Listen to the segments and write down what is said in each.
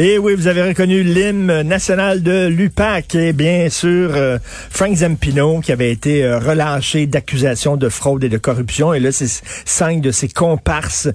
Et oui, vous avez reconnu l'hymne national de l'UPAC et bien sûr euh, Frank Zampino qui avait été euh, relâché d'accusations de fraude et de corruption. Et là, c'est cinq de ses comparses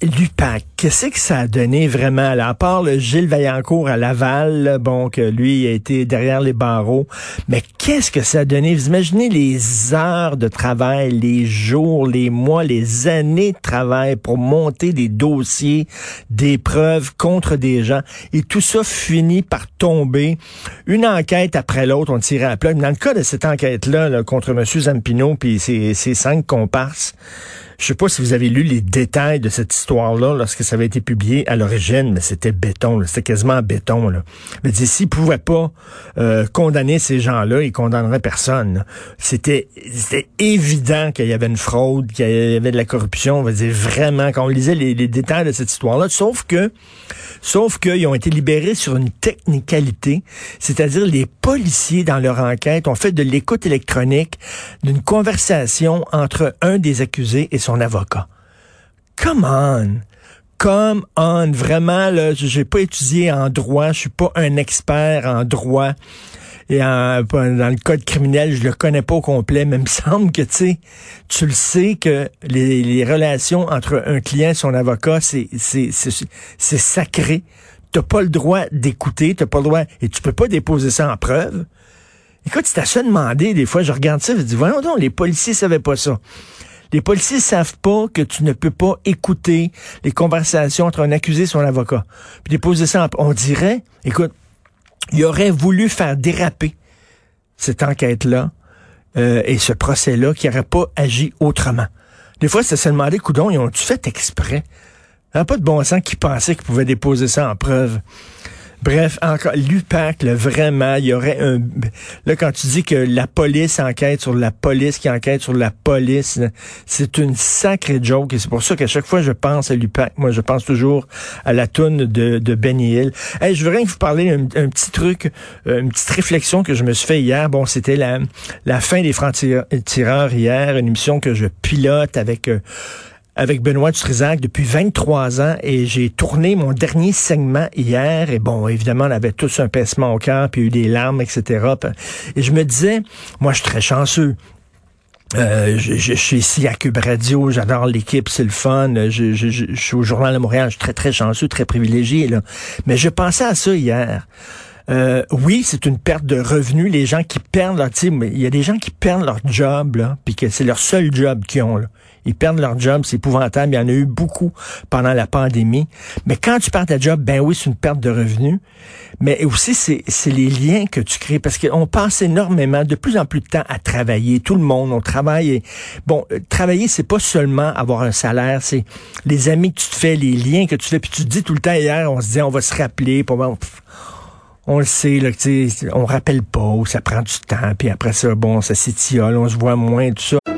L'UPAC, qu'est-ce que ça a donné vraiment? À part le Gilles Vaillancourt à Laval, bon, que lui a été derrière les barreaux, mais qu'est-ce que ça a donné? Vous imaginez les heures de travail, les jours, les mois, les années de travail pour monter des dossiers, des preuves contre des gens, et tout ça finit par tomber. Une enquête après l'autre, on tirait à plat. Dans le cas de cette enquête-là, là, contre M. Zampino puis ses, ses cinq comparses, je sais pas si vous avez lu les détails de cette histoire-là lorsque ça avait été publié à l'origine, mais c'était béton, c'était quasiment béton. Là. Mais s'ils pouvaient pas euh, condamner ces gens-là, ils condamneraient personne. C'était évident qu'il y avait une fraude, qu'il y avait de la corruption. On va dire vraiment quand on lisait les, les détails de cette histoire-là. Sauf que, sauf qu'ils ont été libérés sur une technicalité, c'est-à-dire les policiers dans leur enquête ont fait de l'écoute électronique d'une conversation entre un des accusés et son avocat. Come on! Come on! Vraiment, là, j'ai pas étudié en droit, je suis pas un expert en droit. Et en, dans le code criminel, je le connais pas au complet, mais il me semble que, tu sais, tu le sais que les, les, relations entre un client et son avocat, c'est, c'est, c'est, sacré. T'as pas le droit d'écouter, t'as pas le droit, et tu peux pas déposer ça en preuve. Écoute, c'est à se demander, des fois, je regarde ça, je dis, voyons donc, les policiers savaient pas ça. Les policiers savent pas que tu ne peux pas écouter les conversations entre un accusé et son avocat. Puis déposer ça, on dirait, écoute, il aurait voulu faire déraper cette enquête-là euh, et ce procès-là qui n'aurait pas agi autrement. Des fois, c'est se demander, coudon, ils ont-tu fait exprès? A pas de bon sens qui pensait qu'ils pouvaient déposer ça en preuve. Bref, encore l'UPAC, là, vraiment, il y aurait un... Là, quand tu dis que la police enquête sur la police qui enquête sur la police, c'est une sacrée joke. Et c'est pour ça qu'à chaque fois je pense à l'UPAC, moi, je pense toujours à la toune de, de Benny Hill. Hey, je voudrais vous parler un, un petit truc, euh, une petite réflexion que je me suis fait hier. Bon, c'était la, la fin des francs-tireurs hier, une émission que je pilote avec... Euh, avec Benoît Dutrisac depuis 23 ans et j'ai tourné mon dernier segment hier et bon, évidemment, on avait tous un pincement au cœur, puis eu des larmes, etc. Et je me disais, moi, je suis très chanceux. Euh, je, suis ici à Cube Radio, j'adore l'équipe, c'est le fun. Je, je, suis au Journal de Montréal, je suis très, très chanceux, très privilégié. Là. Mais je pensais à ça hier. Euh, oui, c'est une perte de revenus. Les gens qui perdent leur... Il y a des gens qui perdent leur job, là, puis que c'est leur seul job qu'ils ont. Là. Ils perdent leur job, c'est épouvantable. Il y en a eu beaucoup pendant la pandémie. Mais quand tu perds ta job, ben oui, c'est une perte de revenus. Mais aussi, c'est les liens que tu crées. Parce qu'on passe énormément, de plus en plus de temps à travailler. Tout le monde, on travaille. Bon, euh, travailler, c'est pas seulement avoir un salaire, c'est les amis que tu te fais, les liens que tu fais. Puis tu te dis tout le temps hier, on se dit, on va se rappeler. Pour, on le sait, là, on rappelle pas, ça prend du temps, puis après ça, bon, ça s'étiole, on se voit moins, tout ça.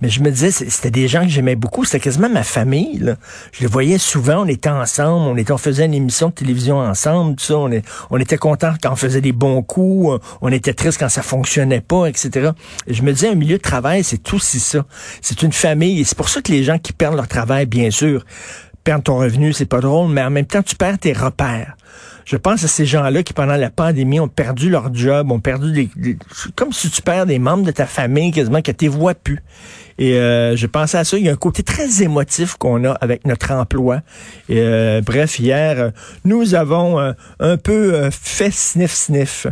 Mais je me disais, c'était des gens que j'aimais beaucoup. C'était quasiment ma famille. Je les voyais souvent. On était ensemble. On, était, faisait une émission de télévision ensemble. Tout ça. On, était contents quand on faisait des bons coups. On était triste quand ça fonctionnait pas, etc. Et je me disais, un milieu de travail, c'est aussi ça. C'est une famille. Et c'est pour ça que les gens qui perdent leur travail, bien sûr, perdent ton revenu, c'est pas drôle, mais en même temps, tu perds tes repères. Je pense à ces gens-là qui, pendant la pandémie, ont perdu leur job, ont perdu des, comme si tu perds des membres de ta famille quasiment que tu vois plus. Et euh, je pensais à ça. Il y a un côté très émotif qu'on a avec notre emploi. Et, euh, bref, hier, nous avons euh, un peu fait sniff-sniff.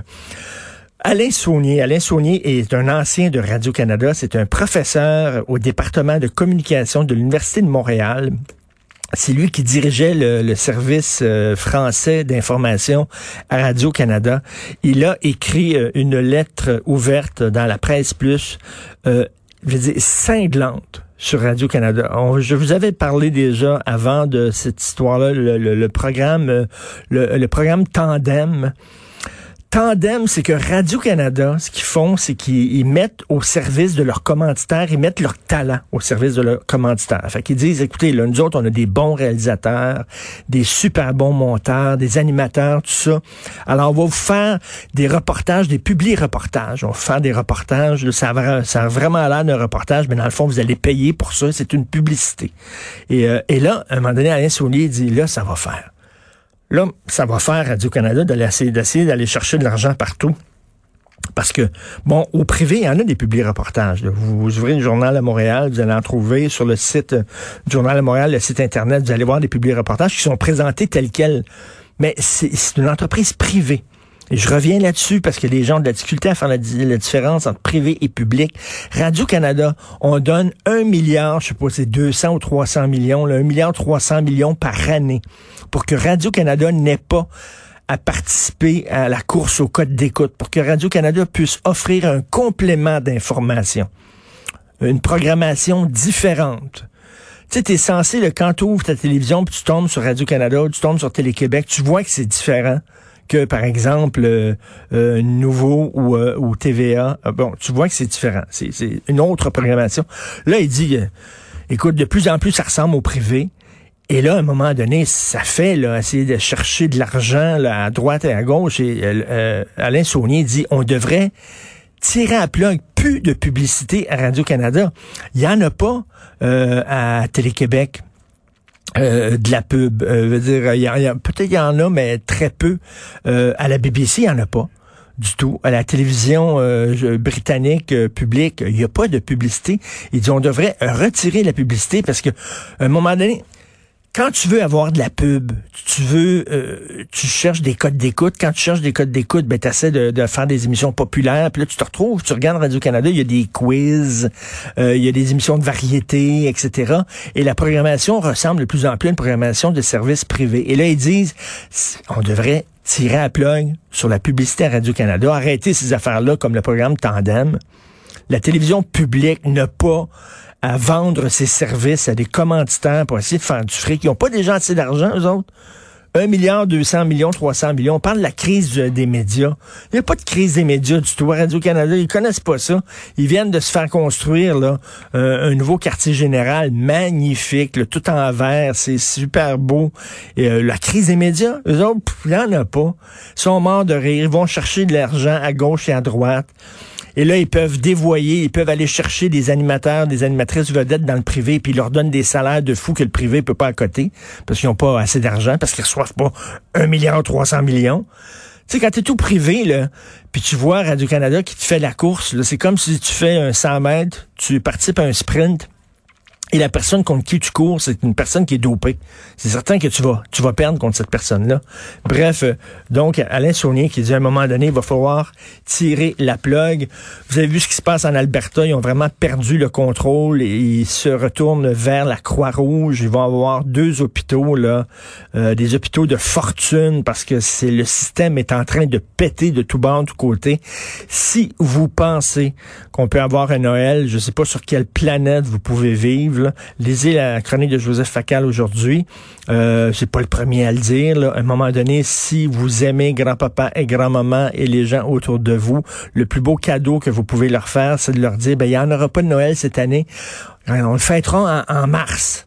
Alain Saunier. Alain Saunier est un ancien de Radio-Canada. C'est un professeur au département de communication de l'Université de Montréal. C'est lui qui dirigeait le, service français d'information à Radio-Canada. Il a écrit une lettre ouverte dans la presse plus je veux dire, cinglante sur Radio-Canada. Je vous avais parlé déjà avant de cette histoire-là, le, programme, euh, le, programme Tandem Tandem, c'est que Radio-Canada, ce qu'ils font, c'est qu'ils mettent au service de leurs commanditaires, ils mettent leur talent au service de leurs commanditaires. Fait qu'ils disent, écoutez, là, nous autres, on a des bons réalisateurs, des super bons monteurs, des animateurs, tout ça. Alors, on va vous faire des reportages, des publi-reportages. On va faire des reportages. ça, a, ça vraiment l'air d'un reportage, mais dans le fond, vous allez payer pour ça. C'est une publicité. Et, euh, et là, à un moment donné, Alain Saunier dit, là, ça va faire. Là, ça va faire Radio-Canada d'essayer d'aller chercher de l'argent partout. Parce que, bon, au privé, il y en a des publics reportages. Vous, ouvrez le journal à Montréal, vous allez en trouver sur le site du journal à Montréal, le site Internet, vous allez voir des publics reportages qui sont présentés tels quels. Mais c'est une entreprise privée. Et je reviens là-dessus parce que les gens ont de la difficulté à faire la, différence entre privé et public. Radio-Canada, on donne un milliard, je sais pas, c'est 200 ou 300 millions, là, un milliard 300 millions par année pour que Radio-Canada n'ait pas à participer à la course au code d'écoute, pour que Radio-Canada puisse offrir un complément d'information, une programmation différente. Tu sais, t'es censé, le, quand tu ouvres ta télévision, puis tu tombes sur Radio-Canada, tu tombes sur Télé-Québec, tu vois que c'est différent que, par exemple, euh, euh Nouveau ou, euh, TVA. Ah, bon, tu vois que c'est différent. C'est une autre programmation. Là, il dit, euh, écoute, de plus en plus, ça ressemble au privé. Et là, à un moment donné, ça fait là, essayer de chercher de l'argent à droite et à gauche. Et Alain Saunier dit, on devrait tirer à plug plus de publicité à Radio-Canada. Il y en a pas à Télé-Québec. Euh, de la pub. Euh, veut dire, y a, peut-être il y en a, mais très peu. Euh, à la BBC, il n'y en a pas du tout. À la télévision britannique publique, il n'y a pas de publicité. Ils disent on devrait retirer la publicité parce que à un moment donné, quand tu veux avoir de la pub, tu veux, euh, tu cherches des codes d'écoute. Quand tu cherches des codes d'écoute, ben tu essaies de, faire des émissions populaires. Puis là, tu te retrouves, tu regardes Radio Canada, il y a des quiz, euh, il y a des émissions de variété, etc. Et la programmation ressemble de plus en plus à une programmation de services privés. Et là, ils disent, on devrait tirer à plug sur la publicité à Radio Canada, arrêter ces affaires-là comme le programme Tandem. La télévision publique n'a pas à vendre ses services à des commanditaires pour essayer de faire du fric. Ils n'ont pas déjà assez d'argent, eux autres. 1 milliard, 200 millions, 300 millions. On parle de la crise des médias. Il n'y a pas de crise des médias du tout. Radio-Canada, ils connaissent pas ça. Ils viennent de se faire construire là, euh, un nouveau quartier général magnifique, tout en verre. C'est super beau. Et, euh, la crise des médias, eux autres, il n'y en a pas. Ils sont morts de rire. Ils vont chercher de l'argent à gauche et à droite. Et là, ils peuvent dévoyer, ils peuvent aller chercher des animateurs, des animatrices vedettes dans le privé, puis ils leur donnent des salaires de fous que le privé peut pas accoter, parce qu'ils n'ont pas assez d'argent, parce qu'ils reçoivent pas un milliard trois cents millions. Tu sais, quand t'es tout privé, là, puis tu vois Radio-Canada qui te fait la course, c'est comme si tu fais un 100 mètres, tu participes à un sprint, et la personne contre qui tu cours, c'est une personne qui est dopée. C'est certain que tu vas, tu vas perdre contre cette personne-là. Bref, euh, donc Alain Saunier qui dit à un moment donné, il va falloir tirer la plug. Vous avez vu ce qui se passe en Alberta, ils ont vraiment perdu le contrôle et ils se retournent vers la Croix-Rouge. Ils vont avoir deux hôpitaux là, euh, des hôpitaux de fortune parce que c'est le système est en train de péter de tout bas, de tout côté. Si vous pensez qu'on peut avoir un Noël. Je sais pas sur quelle planète vous pouvez vivre. Là. Lisez la chronique de Joseph Facal aujourd'hui. Euh, c'est pas le premier à le dire. Là. À un moment donné, si vous aimez grand-papa et grand-maman et les gens autour de vous, le plus beau cadeau que vous pouvez leur faire, c'est de leur dire, ben il y en aura pas de Noël cette année. On le fêtera en mars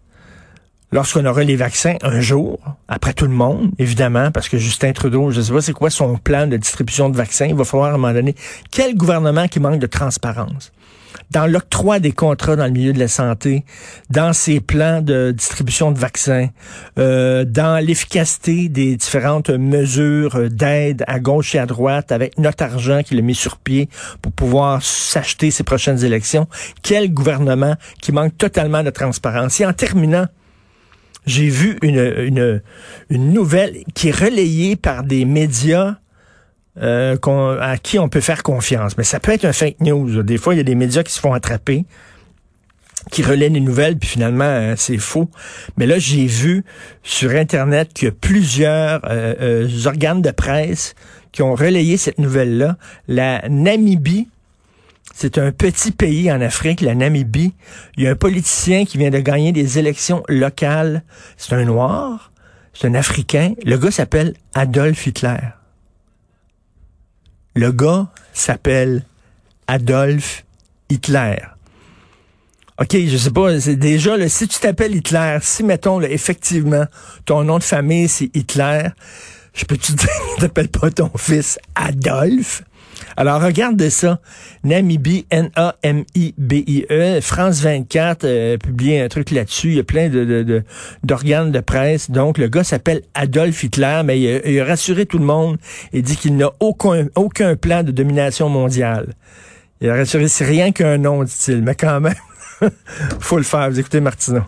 lorsqu'on aura les vaccins un jour, après tout le monde, évidemment, parce que Justin Trudeau, je ne sais pas c'est quoi son plan de distribution de vaccins, il va falloir à un moment donné, quel gouvernement qui manque de transparence? Dans l'octroi des contrats dans le milieu de la santé, dans ses plans de distribution de vaccins, euh, dans l'efficacité des différentes mesures d'aide à gauche et à droite avec notre argent qu'il a mis sur pied pour pouvoir s'acheter ses prochaines élections, quel gouvernement qui manque totalement de transparence? Et en terminant, j'ai vu une, une, nouvelle qui est relayée par des médias euh, à qui on peut faire confiance. Mais ça peut être un fake news. Des fois, il y a des médias qui se font attraper, qui relaient les nouvelles, puis finalement, euh, c'est faux. Mais là, j'ai vu sur Internet que plusieurs euh, organes de presse qui ont relayé cette nouvelle-là. La Namibie c'est un petit pays en Afrique, la Namibie. Il y a un politicien qui vient de gagner des élections locales. C'est un noir, c'est un Africain. Le gars s'appelle Adolf Hitler. Le gars s'appelle Adolf Hitler. OK, je sais pas, déjà, là, si tu t'appelles Hitler, si, mettons, effectivement, ton nom de famille, c'est Hitler, je peux te dire, t'appelles pas ton fils Adolphe? Alors, regarde ça. Namibie, N-A-M-I-B-I-E. France 24 euh, publié un truc là-dessus. Il y a plein de, d'organes de, presse. Donc, le gars s'appelle Adolf Hitler, mais il a, rassuré tout le monde et dit qu'il n'a aucun, aucun plan de domination mondiale. Il a rassuré, c'est rien qu'un nom, dit-il. Mais quand même, faut le faire. Vous écoutez Martineau.